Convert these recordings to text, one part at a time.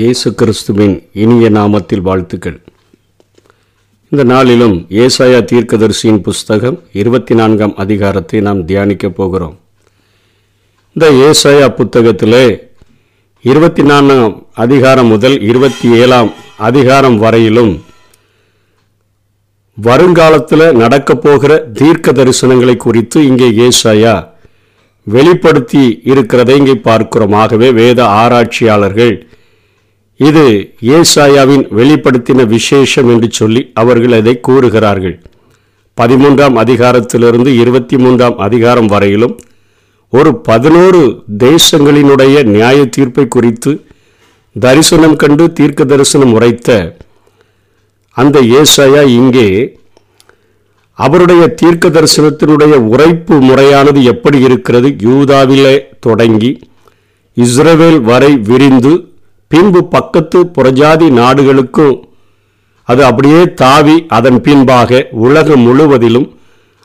இயேசு கிறிஸ்துவின் இனிய நாமத்தில் வாழ்த்துக்கள். இந்த நாளிலும் ஏசாயா தீர்க்கதரிசியின் புஸ்தகம் இருபத்தி நான்காம் அதிகாரத்தை நாம் தியானிக்கப் போகிறோம். இந்த ஏசாயா புத்தகத்திலே இருபத்தி நான்காம் அதிகாரம் முதல் இருபத்தி ஏழாம் அதிகாரம் வரையிலும் வருங்காலத்தில் நடக்கப் போகிற தீர்க்க தரிசனங்களை குறித்து இங்கே ஏசாயா வெளிப்படுத்தி இருக்கிறதை இங்கே பார்க்கிறோம். ஆகவே வேத ஆராய்ச்சியாளர்கள் இது ஏசாயாவின் வெளிப்படுத்தின விசேஷம் என்று சொல்லி அவர்கள் அதை கூறுகிறார்கள். பதிமூன்றாம் அதிகாரத்திலிருந்து இருபத்தி மூன்றாம் அதிகாரம் வரையிலும் ஒரு பதினோரு தேசங்களினுடைய நியாய தீர்ப்பை குறித்து தரிசனம் கண்டு தீர்க்க தரிசனம் உரைத்த அந்த ஏசாயா இங்கே அவருடைய தீர்க்க தரிசனத்தினுடைய உரைப்பு முறையானது எப்படி இருக்கிறது? யூதாவிலே தொடங்கி இஸ்ரவேல் வரை விரிந்து பின்பு பக்கத்து புறஜாதி நாடுகளுக்கும் அது அப்படியே தாவி அதன் பின்பாக உலகம் முழுவதிலும்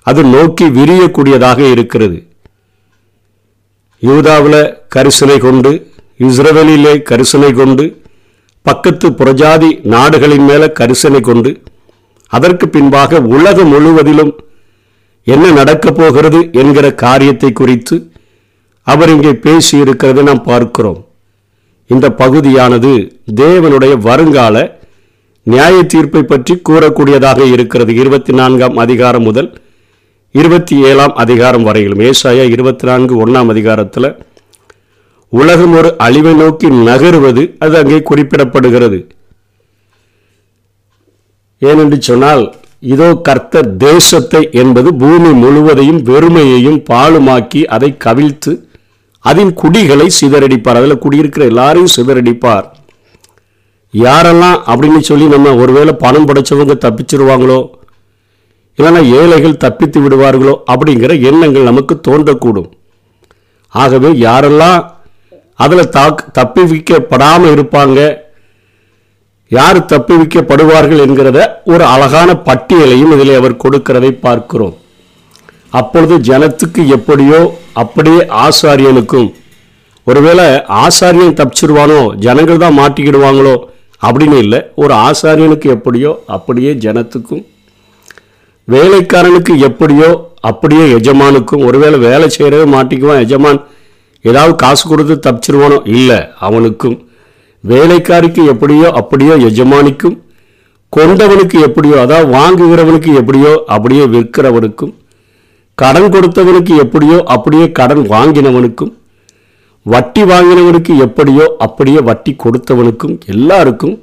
அது நோக்கி விரியக்கூடியதாக இருக்கிறது. யூதாவில் கரிசனை கொண்டு இஸ்ரவேலிலே கரிசனை கொண்டு பக்கத்து புறஜாதி நாடுகளின் மேலே கரிசனை கொண்டு அதற்கு பின்பாக உலகம் முழுவதிலும் என்ன நடக்கப் போகிறது என்கிற காரியத்தை குறித்து அவர் இங்கே பேசியிருக்கிறதை நாம் பார்க்கிறோம். இந்த பகுதியானது தேவனுடைய வருங்கால நியாய தீர்ப்பை பற்றி கூறக்கூடியதாக இருக்கிறது. இருபத்தி நான்காம் அதிகாரம் முதல் இருபத்தி ஏழாம் அதிகாரம் வரையிலும். ஏசாயா இருபத்தி நான்கு ஒன்றாம் அதிகாரத்தில் உலகம் ஒரு அழிவை நோக்கி நகருவது அது அங்கே குறிப்பிடப்படுகிறது. ஏனென்று சொன்னால் இதோ கர்த்தர் தேசத்தை என்பது பூமி முழுவதையும் வெறுமையையும் பாழுமாக்கி அதை கவிழ்த்து அதன் குடிகளை சிதறடிப்பார். அதில் குடியிருக்கிற எல்லாரையும் சிதறடிப்பார். யாரெல்லாம் அப்படின்னு சொல்லி நம்ம ஒருவேளை பணம் படைச்சவங்க தப்பிச்சிருவாங்களோ இல்லைன்னா ஏழைகள் தப்பித்து விடுவார்களோ அப்படிங்கிற எண்ணங்கள் நமக்கு தோன்றக்கூடும். ஆகவே யாரெல்லாம் அதில் தாக் தப்பி வைக்கப்படாமல் இருப்பாங்க யார் தப்பி வைக்கப்படுவார்கள் என்கிறத ஒரு அழகான பட்டியலையும் இதில் அவர் கொடுக்கிறதை பார்க்கிறோம். அப்பொழுது ஜனத்துக்கு எப்படியோ அப்படியே ஆசாரியனுக்கும் ஒருவேளை ஆசாரியன் தப்பிச்சிருவானோ ஜனங்கள் தான் மாட்டிக்கிடுவாங்களோ அப்படின்னு இல்லை ஒரு ஆசாரியனுக்கு எப்படியோ அப்படியே ஜனத்துக்கும் வேலைக்காரனுக்கு எப்படியோ அப்படியே எஜமானுக்கும் ஒருவேளை வேலை செய்கிறவே மாட்டிக்குவான் எஜமான் ஏதாவது காசு கொடுத்து தப்பிச்சிருவானோ இல்லை அவனுக்கும் வேலைக்காரிக்கு எப்படியோ அப்படியோ எஜமானிக்கும் கொண்டவனுக்கு எப்படியோ அதாவது வாங்குகிறவனுக்கு எப்படியோ அப்படியே விற்கிறவனுக்கும் கடன் கொடுத்தவனுக்கு எப்படியோ அப்படியே கடன் வாங்கினவனுக்கும் வட்டி வாங்கினவனுக்கு எப்படியோ அப்படியே வட்டி கொடுத்தவனுக்கும் எல்லாருக்கும்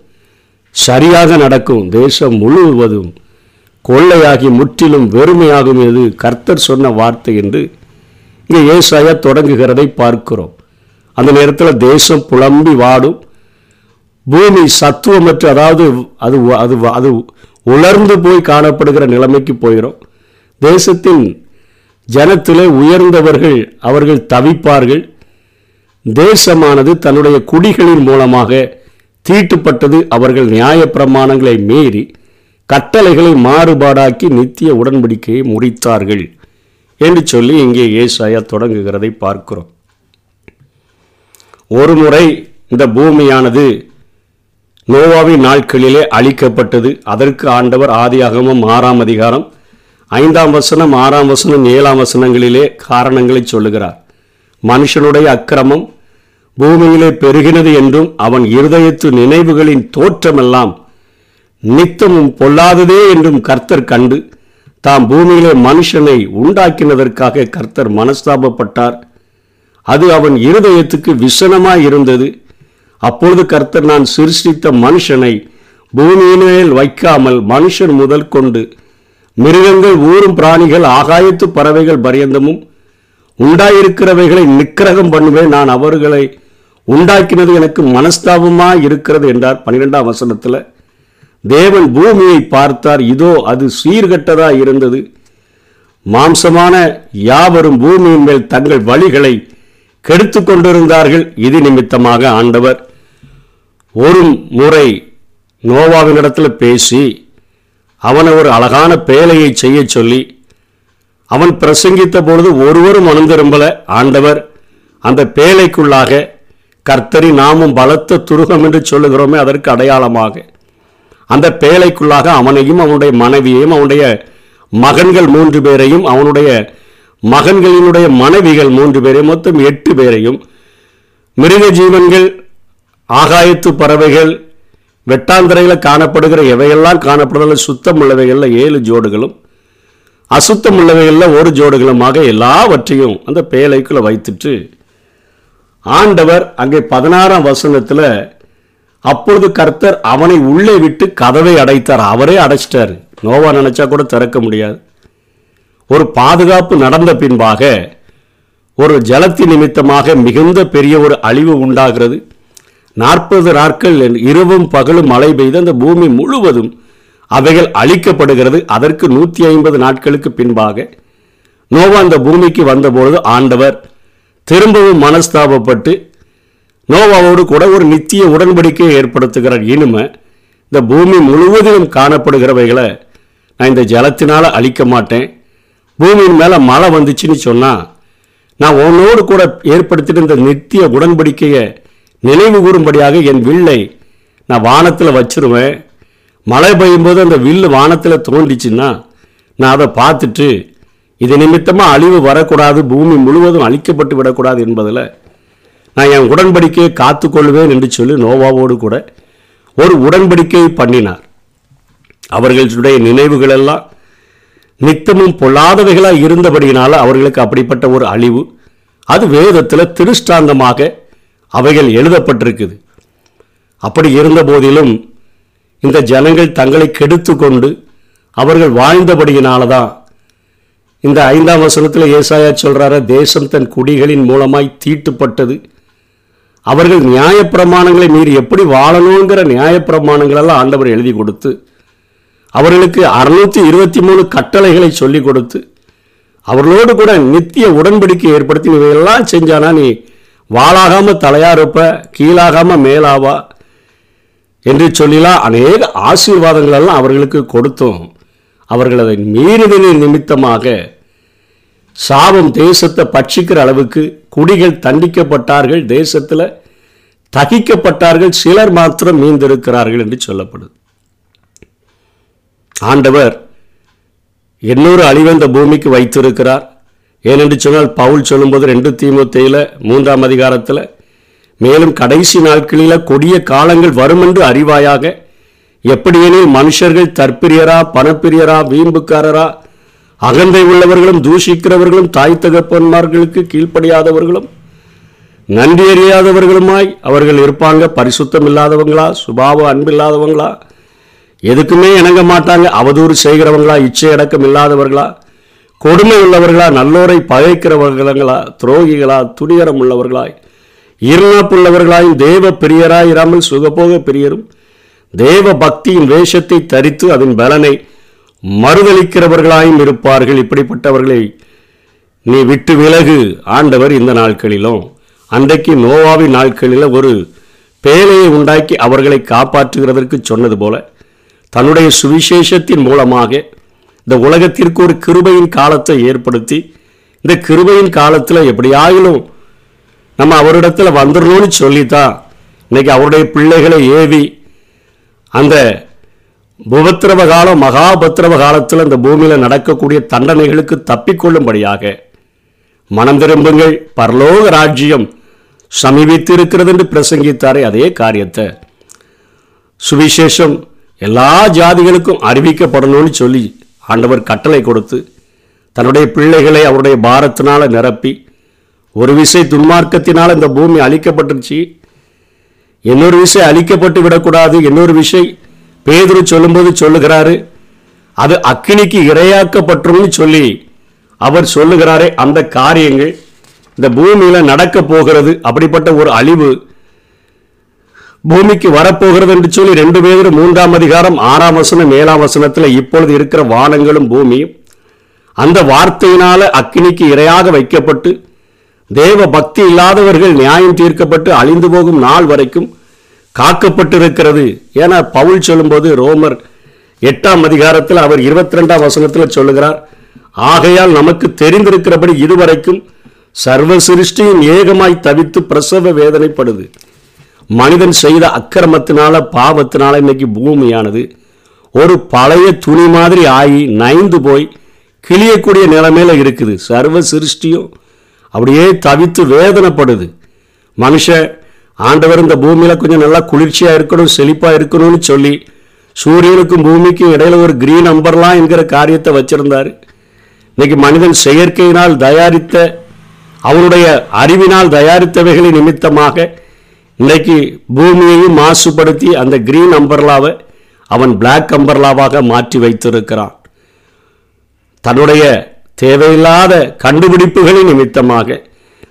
சரியாக நடக்கும். தேசம் முழுவதும் கொள்ளையாகி முற்றிலும் வெறுமையாகும் எது? கர்த்தர் சொன்ன வார்த்தை என்று இங்கே ஏசாயா தொடங்குகிறதை பார்க்கிறோம். அந்த நேரத்தில் தேசம் புலம்பி வாடும். பூமி சத்துவமற்று அதாவது அது அது அது உலர்ந்து போய் காணப்படுகிற நிலைமைக்கு போயிடும் தேசத்தின் ஜனத்திலே உயர்ந்தவர்கள் அவர்கள் தவிப்பார்கள். தேசமானது தன்னுடைய குடிகளின் மூலமாக தீட்டுப்பட்டது அவர்கள் நியாயப்பிரமாணங்களை மீறி கட்டளைகளை மாறுபாடாக்கி நித்திய உடன்படிக்கையை முறித்தார்கள் என்று சொல்லி இங்கே ஏசாயா தொடங்குகிறதை பார்க்கிறோம். ஒரு முறை இந்த பூமியானது நோவாவின் நாட்களிலே அழிக்கப்பட்டது. அதற்கு ஆண்டவர் ஆதியாகமும் ஆறாம் அதிகாரம் ஐந்தாம் வசனம் ஆறாம் வசனம் ஏழாம் வசனங்களிலே காரணங்களை சொல்லுகிறார். மனுஷனுடைய அக்கிரமம் பூமியிலே பெருகினது என்றும் அவன் இருதயத்து நினைவுகளின் தோற்றமெல்லாம் நித்தமும் பொல்லாததே என்றும் கர்த்தர் கண்டு தாம் பூமியிலே மனுஷனை உண்டாக்கினதற்காக கர்த்தர் மனஸ்தாபப்பட்டார். அது அவன் இருதயத்துக்கு விசனமாய் இருந்தது. அப்பொழுது கர்த்தர் நான் சிருஷ்டித்த மனுஷனை பூமியின்மேல் வைக்காமல் மனுஷன் முதல் கொண்டு மிருகங்கள் ஊறும் பிராணிகள் ஆகாயத்து பறவைகள் பரியந்தமும் உண்டாயிருக்கிறவைகளை நிக்கிரகம் பண்ணுவேன். நான் அவர்களை உண்டாக்கினது எனக்கு மனஸ்தாபமாக இருக்கிறது என்றார் பன்னிரெண்டாம் வசனத்தில். தேவன் பூமியை பார்த்தார் இதோ அது சீர்கட்டதா இருந்தது. மாம்சமான யாவரும் பூமியின் மேல் தங்கள் வழிகளை கெடுத்து கொண்டிருந்தார்கள். இது நிமித்தமாக ஆண்டவர் ஒரு முறை நோவாவினிடத்தில் பேசி அவனை ஒரு அழகான பேலையை செய்ய சொல்லி அவன் பிரசங்கித்த பொழுது ஒருவரும் மனம் திரும்பல. ஆண்டவர் அந்த பேழைக்குள்ளாக கர்த்தரி நாமும் பலத்த துருகம் என்று சொல்லுகிறோமே அதற்கு அடையாளமாக. அந்த பேழைக்குள்ளாக அவனையும் அவனுடைய மனைவியையும் அவனுடைய மகன்கள் மூன்று பேரையும் அவனுடைய மகன்களினுடைய மனைவிகள் மூன்று பேரையும் மொத்தம் எட்டு பேரையும் மிருக ஜீவன்கள் ஆகாயத்து பறவைகள் வெட்டாந்தரையில் காணப்படுகிற எவையெல்லாம் காணப்படுதல சுத்தம் உள்ளவைகளில் ஏழு ஜோடுகளும் அசுத்தம் உள்ளவைகளில் ஒரு ஜோடுகளுமாக எல்லாவற்றையும் அந்த பேழைக்குள்ளே வைத்துட்டு ஆண்டவர் அங்கே பதினாறாம் வசனத்தில் அப்பொழுது கர்த்தர் அவனை உள்ளே விட்டு கதவை அடைத்தார். அவரே அடைச்சிட்டார். நோவா நினச்சா கூட திறக்க முடியாது. ஒரு பாதுகாப்பு நடந்த பின்பாக ஒரு ஜலத்தின் நிமித்தமாக மிகுந்த பெரிய ஒரு அழிவு உண்டாகிறது. நாற்பது நாட்கள் இரவும் பகலும் மழை பெய்து அந்த பூமி முழுவதும் அவைகள் அழிக்கப்படுகிறது. அதற்கு நூற்றி ஐம்பது நாட்களுக்கு பின்பாக நோவா அந்த பூமிக்கு வந்தபொழுது ஆண்டவர் திரும்பவும் மனஸ்தாபப்பட்டு நோவாவோடு கூட ஒரு நித்திய உடன்படிக்கையை ஏற்படுத்துகிறார். இனிமே இந்த பூமி முழுவதிலும் காணப்படுகிறவைகளை நான் இந்த ஜலத்தினால் அழிக்க மாட்டேன். பூமியின் மேலே மழை வந்துச்சுன்னு சொன்னால் நான் உன்னோடு கூட ஏற்படுத்திட்டு இந்த நித்திய உடன்படிக்கையை நினைவு கூறும்படியாக என் வில்லை நான் வானத்தில் வச்சிருவேன். மழை பெய்யும்போது அந்த வில்லு வானத்தில் தோண்டிச்சுன்னா நான் அதை பார்த்துட்டு இது நிமித்தமாக அழிவு வரக்கூடாது பூமி முழுவதும் அழிக்கப்பட்டு விடக்கூடாது என்பதில் நான் என் உடன்படிக்கையை காத்துக்கொள்வேன் என்று சொல்லி நோவாவோடு கூட ஒரு உடன்படிக்கையை பண்ணினார். அவர்களுடைய நினைவுகளெல்லாம் நித்தமும் பொல்லாதவைகளாக இருந்தபடியினால் அவர்களுக்கு அப்படிப்பட்ட ஒரு அழிவு. அது வேதத்தில் திருஷ்டாந்தமாக அவைகள் எழுதப்பட்டிருக்குது. அப்படி இருந்த போதிலும் இந்த ஜனங்கள் தங்களை கெடுத்து கொண்டு அவர்கள் வாழ்ந்தபடியினால தான் இந்த ஐந்தாம் வசனத்தில் ஏசாயா சொல்கிறார தேசம் தன் குடிகளின் மூலமாய் தீட்டுப்பட்டது. அவர்கள் நியாயப்பிரமாணங்களை மீறி எப்படி வாழணுங்கிற நியாயப்பிரமாணங்களெல்லாம் ஆண்டவர் எழுதி கொடுத்து அவர்களுக்கு அறுநூத்தி இருபத்தி மூணு கட்டளைகளை சொல்லி கொடுத்து அவர்களோடு கூட நித்திய உடன்படிக்கை ஏற்படுத்தி இவையெல்லாம் செஞ்சானா நீ வாழாகாமல் தலையா இருப்ப கீழாகாமல் மேலாவா என்று சொல்லிலாம் அநேக ஆசீர்வாதங்களெல்லாம் அவர்களுக்கு கொடுத்தோம். அவர்கள் அதை மீறுதலின் நிமித்தமாக சாபம் தேசத்தை பட்சிக்கிற அளவுக்கு குடிகள் தண்டிக்கப்பட்டார்கள் தேசத்தில் தகிக்கப்பட்டார்கள் சிலர் மாத்திரம் மீந்திருக்கிறார்கள் என்று சொல்லப்படுது. ஆண்டவர் இன்னொரு அழிவந்த பூமிக்கு வைத்திருக்கிறார். ஏனென்று சொன்னால் பவுல் சொல்லும்போது ரெண்டு தீமுத்தையில் மூன்றாம் அதிகாரத்தில் மேலும் கடைசி நாட்களில் கொடிய காலங்கள் வரும் என்று அறிவாயாக எப்படியெனில் மனுஷர்கள் தற்பிரியரா பணப்பிரியரா வீம்புக்காரரா அகந்தை உள்ளவர்களும் தூஷிக்கிறவர்களும் தாய் தகப்பன்மார்களுக்கு கீழ்ப்படியாதவர்களும் நன்றி அறியாதவர்களுமாய் அவர்கள் இருப்பாங்க. பரிசுத்தம் இல்லாதவங்களா சுபாவ அன்பில்லாதவங்களா எதுக்குமே இணங்க மாட்டாங்க. அவதூறு செய்கிறவங்களா இச்சை அடக்கம் இல்லாதவர்களா கொடுமை உள்ளவர்களா நல்லோரை பகைக்கிறவர்களா துரோகிகளா துணிகரம் உள்ளவர்களாய் இருநாப்புள்ளவர்களாயும் தேவ பிரியராய் இராமல் சுகபோக பிரியரும் தேவ பக்தியின் வேஷத்தை தரித்து அதன் பலனை மறுதளிக்கிறவர்களாயும் இருப்பார்கள். இப்படிப்பட்டவர்களை நீ விட்டு விலகு ஆண்டவர் இந்த நாட்களிலும். அன்றைக்கு நோவாவின் நாட்களில் ஒரு பேலையை உண்டாக்கி அவர்களை காப்பாற்றுகிறதற்கு சொன்னது போல தன்னுடைய சுவிசேஷத்தின் மூலமாக இந்த உலகத்திற்கு ஒரு கிருபையின் காலத்தை ஏற்படுத்தி இந்த கிருபையின் காலத்தில் எப்படியாயிலும் நம்ம அவரிடத்துல வந்துடணும்னு சொல்லித்தான் இன்னைக்கு அவருடைய பிள்ளைகளை ஏவி அந்த உபத்திரவ காலம் மகாபத்திரவ காலத்தில் இந்த பூமியில் நடக்கக்கூடிய தண்டனைகளுக்கு தப்பிக்கொள்ளும்படியாக மனம் திரும்புங்கள். பரலோக ராஜ்யம் சமீபித்து இருக்கிறது என்று பிரசங்கித்தாரே அதே காரியத்தை. சுவிசேஷம் எல்லா ஜாதிகளுக்கும் அறிவிக்கப்படணும்னு சொல்லி ஆண்டவர் கட்டளை கொடுத்து தன்னுடைய பிள்ளைகளை அவருடைய பாரத்தினால் நிரப்பி ஒரு விசை துன்மார்க்கத்தினால் இந்த பூமி அழிக்கப்பட்டுருச்சு. இன்னொரு விஷயம் அழிக்கப்பட்டு விடக்கூடாது. இன்னொரு விஷயம் பேதுரு சொல்லும்போது சொல்லுகிறாரு அது அக்கினிக்கு இரையாக்கப்பட்டும்னு சொல்லி அவர் சொல்லுகிறாரே அந்த காரியங்கள் இந்த பூமியில் நடக்க போகிறது. அப்படிப்பட்ட ஒரு அழிவு பூமிக்கு வரப்போகிறது என்று சொல்லி ரெண்டு பேரும் மூன்றாம் அதிகாரம் ஆறாம் வசனம் ஏழாம் வசனத்தில் இப்பொழுது இருக்கிற வானங்களும் பூமியும் அந்த வார்த்தையினால அக்னிக்கு இரையாக வைக்கப்பட்டு தேவ பக்தி இல்லாதவர்கள் நியாயம் தீர்க்கப்பட்டு அழிந்து போகும் நாள் வரைக்கும் காக்கப்பட்டிருக்கிறது ஏன்னா பவுல் சொல்லும்போது ரோமர் எட்டாம் அதிகாரத்தில் அவர் இருபத்தி ரெண்டாம் வசனத்தில் சொல்லுகிறார் ஆகையால் நமக்கு தெரிந்திருக்கிறபடி இதுவரைக்கும் சர்வ சிருஷ்டியும் ஏகமாய் தவித்து பிரசவ வேதனைப்படுது. மனிதன் செய்த அக்கிரமத்தினால பாவத்தினால இன்னைக்கு பூமியானது. ஒரு பழைய துணி மாதிரி ஆகி நைந்து போய் கிளியக்கூடிய நிலைமையில் இருக்குது. சர்வ சிருஷ்டியும் அப்படியே தவித்து வேதனைப்படுது. மனுஷன் ஆண்டவர் இந்த பூமியில் கொஞ்சம் நல்லா குளிர்ச்சியாக இருக்கணும் செழிப்பாக இருக்கணும்னு சொல்லி சூரியனுக்கும் பூமிக்கும் இடையில் ஒரு கிரீன் அம்பர்லாம் என்கிற காரியத்தை வச்சிருந்தாரு. இன்னைக்கு மனிதன் செயற்கையினால் தயாரித்த அவனுடைய அறிவினால் தயாரித்தவைகளின் நிமித்தமாக இன்றைக்கு பூமியையும் மாசுபடுத்தி அந்த கிரீன் அம்பர்லாவை அவன் பிளாக் அம்பர்லாவாக மாற்றி வைத்திருக்கிறான். தன்னுடைய தேவையில்லாத கண்டுபிடிப்புகளின் நிமித்தமாக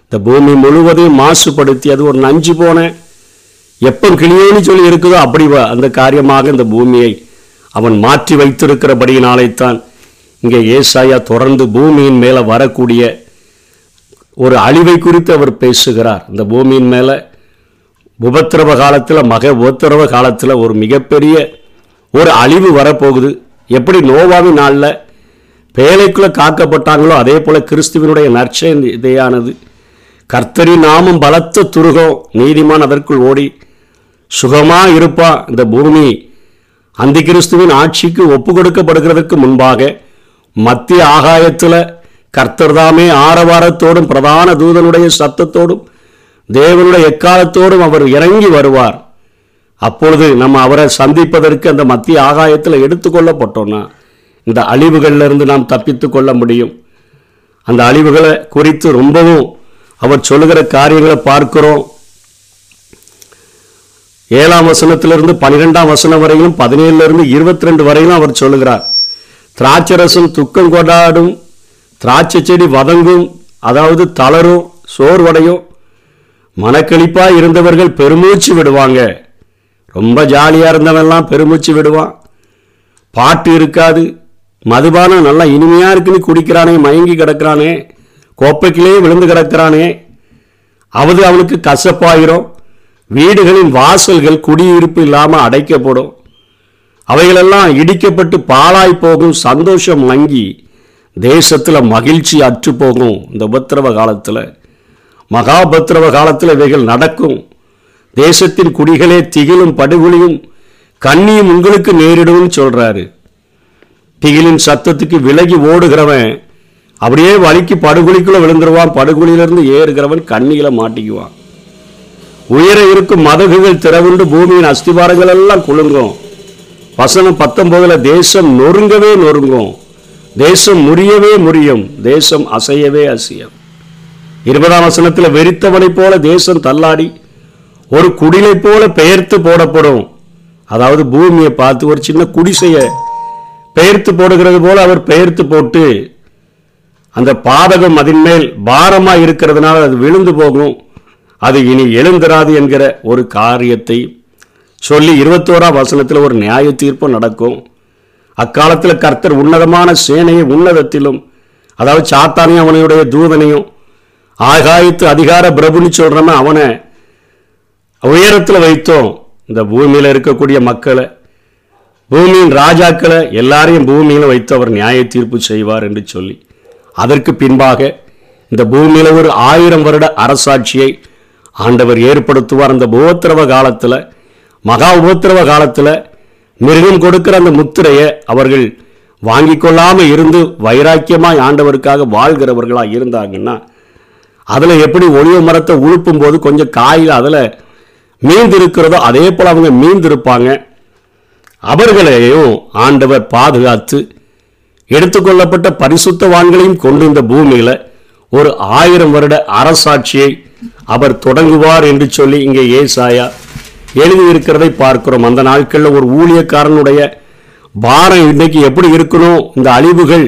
இந்த பூமி முழுவதையும் மாசுபடுத்தி அது ஒரு நஞ்சு போன எப்போ கிளியோன்னு சொல்லி இருக்குதோ அப்படி அந்த காரியமாக இந்த பூமியை அவன் மாற்றி வைத்திருக்கிறபடியினாலேத்தான் இங்கே ஏசாயா தொடர்ந்து பூமியின் மேலே வரக்கூடிய ஒரு அழிவை குறித்து அவர் பேசுகிறார். இந்த பூமியின் மேலே உபத்திரவ காலத்தில் மக உபத்திரவ காலத்தில் ஒரு மிகப்பெரிய ஒரு அழிவு வரப்போகுது. எப்படி நோவாவின் நாளில் பேழைக்குள்ளே காக்கப்பட்டாங்களோ அதே போல் கிறிஸ்துவனுடைய நற்செய்தியானது கர்த்தரின் நாமும் பலத்த துருகம் நீதிமான் அதற்குள் ஓடி சுகமாக இருப்பா. இந்த பூமி அந்த கிறிஸ்துவின் ஆட்சிக்கு ஒப்பு கொடுக்கப்படுகிறதுக்கு முன்பாக மத்திய ஆகாயத்தில் கர்த்தர்தாமே ஆரவாரத்தோடும் பிரதான தூதனுடைய சத்தத்தோடும் தேவனுடைய எக்காலத்தோடும் அவர் இறங்கி வருவார். அப்பொழுது நம்ம அவரை சந்திப்பதற்கு அந்த மத்திய ஆகாயத்தில் எடுத்துக்கொள்ளப்பட்டோம்னா இந்த அழிவுகளிலிருந்து நாம் தப்பித்து கொள்ள முடியும். அந்த அழிவுகளை குறித்து ரொம்பவும் அவர் சொல்லுகிற காரியங்களை பார்க்கிறோம். ஏழாம் வசனத்திலிருந்து பன்னிரெண்டாம் வசனம் வரையிலும் பதினேழுலேருந்து இருபத்தி ரெண்டு வரையிலும் அவர் சொல்லுகிறார். திராட்சரசம் துக்கம் கொண்டாடும் திராட்சை செடி வதங்கும் அதாவது தளரும் சோர்வடையும். மனக்களிப்பா இருந்தவர்கள் பெருமூச்சு விடுவாங்க. ரொம்ப ஜாலியா இருந்தவன்லாம் பெருமூச்சு விடுவான். பாட்டு இருக்காது. மதுபானம் நல்லா இனிமையா இருக்குன்னு குடிக்கிறானே மயங்கி கிடக்கிறானே கோப்பைக்கிலே விழுந்து கிடக்கிறானே. அவது அவனுக்கு கசப்பாயிரும். வீடுகளின் வாசல்கள் குடியிருப்பு இல்லாமல் அடைக்கப்படும். அவைகளெல்லாம் இடிக்கப்பட்டு பாழாய் போகும் சந்தோஷம் மங்கி தேசத்தில் மகிழ்ச்சி அற்று போகும் இந்த உபத்திரவ காலத்தில். மகாபத்ரவ காலத்தில் இவைகள் நடக்கும். தேசத்தின் குடிகளே திகிலும் படுகொலியும் கண்ணியும் உங்களுக்கு நேரிடும்னு சொல்றாரு. திகிலின் சத்தத்துக்கு விலகி ஓடுகிறவன் அப்படியே வலிக்கு படுகொலிக்குள்ள விழுந்துருவான். படுகொலியிலிருந்து ஏறுகிறவன் கண்ணியில மாட்டிக்குவான். உயர இருக்கும் மதகுகள் திறவுண்டு பூமியின் அஸ்திபாரங்கள் எல்லாம் குலுங்கும். வசனம் பத்தொன்பதுல தேசம் நொறுங்கவே நொறுங்கும். தேசம் முறியவே முறியும். தேசம் அசையவே அசையும். இருபதாம் வசனத்தில் வெறித்தவனை போல தேசம் தள்ளாடி ஒரு குடிலை போல பெயர்த்து போடப்படும். அதாவது பூமியை பார்த்து ஒரு சின்ன குடிசைய பெயர்த்து போடுகிறது போல அவர் பெயர்த்து போட்டு அந்த பாதகம் அதன் மேல் பாரமாக இருக்கிறதுனால அது விழுந்து போகும். அது இனி எழுந்திராது என்கிற ஒரு காரியத்தை சொல்லி இருபத்தோராம் வசனத்தில் ஒரு நியாய தீர்ப்பு நடக்கும். அக்காலத்தில் கர்த்தர் உன்னதமான சேனையை உன்னதத்திலும் அதாவது சாத்தானையும் அவனுடைய தூதனையும் ஆகாயத்து அதிகார பிரபுன்னு சொல்றவன் அவனை உயரத்தில் வைத்தோம். இந்த பூமியில் இருக்கக்கூடிய மக்களை பூமியின் ராஜாக்களை எல்லாரையும் பூமியில் வைத்து அவர் நியாய தீர்ப்பு செய்வார் என்று சொல்லி அதற்கு பின்பாக இந்த பூமியில் ஒரு ஆயிரம் வருட அரசாட்சியை ஆண்டவர் ஏற்படுத்துவார். அந்த உபத்திரவ காலத்தில் மகா உபத்திரவ காலத்தில் மிருகம் கொடுக்கிற அந்த முத்திரையை அவர்கள் வாங்கி கொள்ளாமல் இருந்து வைராக்கியமாய் ஆண்டவருக்காக வாழ்கிறவர்களாக இருந்தாங்கன்னா அதில் எப்படி ஒளிவு மரத்தை உழுப்பும் போது கொஞ்சம் காயில் அதில் மீந்திருக்கிறதோ அதே போல் அவங்க மீந்திருப்பாங்க. அவர்களையும் ஆண்டவர் பாதுகாத்து எடுத்துக்கொள்ளப்பட்ட பரிசுத்தவான்களையும் கொண்டு இந்த பூமியில் ஒரு ஆயிரம் வருட அரசாட்சியை அவர் தொடங்குவார் என்று சொல்லி இங்கே ஏசாயா எழுதியிருக்கிறதை பார்க்கிறோம். அந்த நாட்களில் ஒரு ஊழியக்காரனுடைய பாரம் இன்னைக்கு எப்படி இருக்கணும்? இந்த அழிவுகள்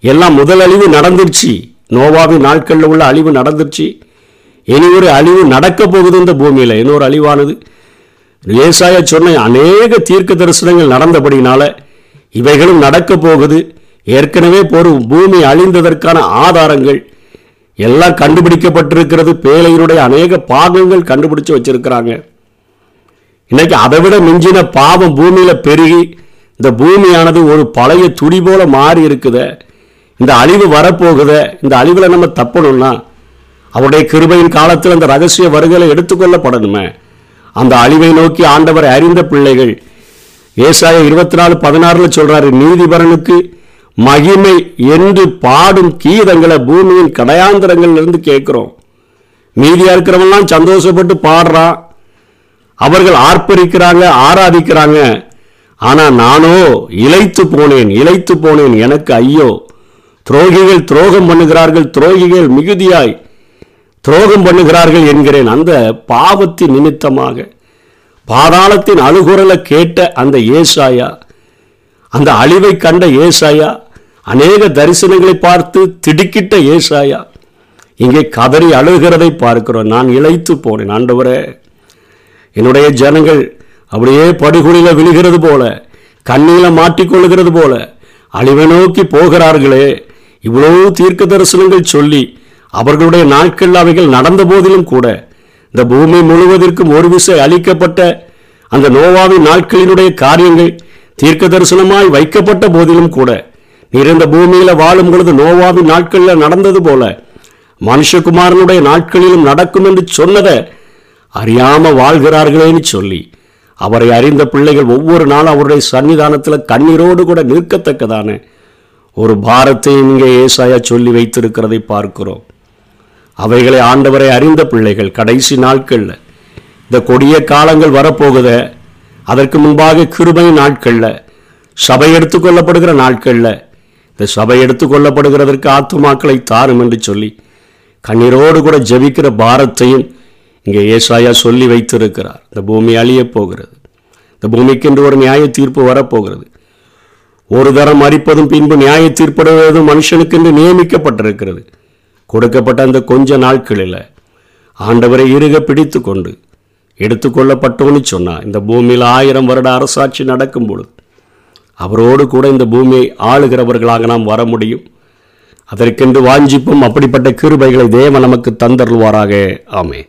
எல்லாம் முதலழிவு நடந்துருச்சு. நோவாவின் நாட்களில் உள்ள அழிவு நடந்துருச்சு. இனி ஒரு அழிவு நடக்க போகுது இந்த பூமியில். இன்னொரு அழிவானது. விவசாய சொன்ன அநேக தீர்க்க தரிசனங்கள் நடந்தபடினால இவைகளும் நடக்க போகுது. ஏற்கனவே போரும் பூமி அழிந்ததற்கான ஆதாரங்கள் எல்லாம் கண்டுபிடிக்கப்பட்டிருக்கிறது. பேழையினுடைய அநேக பாகங்கள் கண்டுபிடிச்சு வச்சிருக்கிறாங்க. இன்னைக்கு அதை விட மிஞ்சின பாவம் பூமியில் பெருகி இந்த பூமியானது ஒரு பழைய துடி போல மாறி இருக்குதே. இந்த அழிவு வரப்போகுதே இந்த அழிவில் நம்ம தப்பணும்னா அவருடைய கிருபையின் காலத்தில் அந்த ரகசிய வருகளை எடுத்துக்கொள்ளப்படணுமே அந்த அழிவை நோக்கி ஆண்டவர் அறிந்த பிள்ளைகள் ஏசாய இருபத்தி நாலு பதினாறுல சொல்றாரு நீதிபரனுக்கு மகிமை என்று பாடும் கீதங்களை பூமியின் கடையாந்திரங்கள்ல இருந்து கேட்கிறோம். மீதியா சந்தோஷப்பட்டு பாடுறான் அவர்கள் ஆர்ப்பரிக்கிறாங்க ஆராதிக்கிறாங்க. ஆனா நானோ இழைத்து போனேன் இழைத்து போனேன் எனக்கு ஐயோ. துரோகிகள் துரோகம் பண்ணுகிறார்கள் துரோகிகள் மிகுதியாய் துரோகம் பண்ணுகிறார்கள் என்கிறேன். அந்த பாவத்தின் நிமித்தமாக பாதாளத்தின் அழுகுரலை கேட்ட அந்த ஏசாயா அந்த அழிவை கண்ட ஏசாயா அநேக தரிசனங்களை பார்த்து திடுக்கிட்ட ஏசாயா இங்கே கதறி அழுகிறதை பார்க்கிறோம். நான் இழைத்து போனேன். ஆண்டவரே என்னுடைய ஜனங்கள் அப்படியே படுகொலில விழுகிறது போல கண்ணில மாட்டிக்கொள்கிறது போல அழிவை நோக்கி போகிறார்களே இவ்வளவு தீர்க்க தரிசனங்கள் சொல்லி அவர்களுடைய நாட்கள் அவைகள் நடந்த போதிலும் கூட இந்த பூமி முழுவதற்கும் ஒரு விசை அளிக்கப்பட்ட அந்த நோவாவின் நாட்களினுடைய காரியங்கள் தீர்க்க தரிசனமாய் வைக்கப்பட்ட போதிலும் கூட நீர் இந்த பூமியில வாழும் பொழுது நோவாவின் நாட்களில் நடந்தது போல மனுஷகுமாரனுடைய நாட்களிலும் நடக்கும் என்று சொன்னதை அறியாம வாழ்கிறார்களேன்னு சொல்லி அவரை அறிந்த பிள்ளைகள் ஒவ்வொரு நாளும் அவருடைய சன்னிதானத்தில் கண்ணீரோடு கூட நிற்கத்தக்கதான ஒரு பாரத்தை இங்கே ஏசாயா சொல்லி வைத்திருக்கிறதை பார்க்கிறோம். அவைகளை ஆண்டவரை அறிந்த பிள்ளைகள் கடைசி நாட்களில் இந்த கொடிய காலங்கள் வரப்போகுத அதற்கு முன்பாக கிருபை நாட்களில் சபை எடுத்துக்கொள்ளப்படுகிற நாட்களில் இந்த சபை எடுத்துக்கொள்ளப்படுகிறதற்கு ஆத்துமாக்களை தாரும் என்று சொல்லி கண்ணீரோடு கூட ஜெபிக்கிற பாரத்தையும் இங்கே ஏசாயா சொல்லி வைத்திருக்கிறார். இந்த பூமி அழியப் போகிறது. இந்த பூமிக்கென்று ஒரு நியாய தீர்ப்பு வரப்போகிறது. ஒரு தரம் மறிப்பதும் பின்பு நியாய தீர்ப்படுவதும் மனுஷனுக்கென்று நியமிக்கப்பட்டிருக்கிறது. கொடுக்கப்பட்ட அந்த கொஞ்ச நாட்களில் ஆண்டவரை இருக பிடித்து கொண்டு எடுத்துக்கொள்ளப்பட்டோன்னு சொன்னா இந்த பூமியில் ஆயிரம் வருட அரசாட்சி நடக்கும் பொழுது அவரோடு கூட இந்த பூமியை ஆளுகிறவர்களாக நாம் வர முடியும். அதற்கென்று வாஞ்சிப்பும் அப்படிப்பட்ட கிருபைகளை தேவன் நமக்கு தந்தருள்வாராக. ஆமே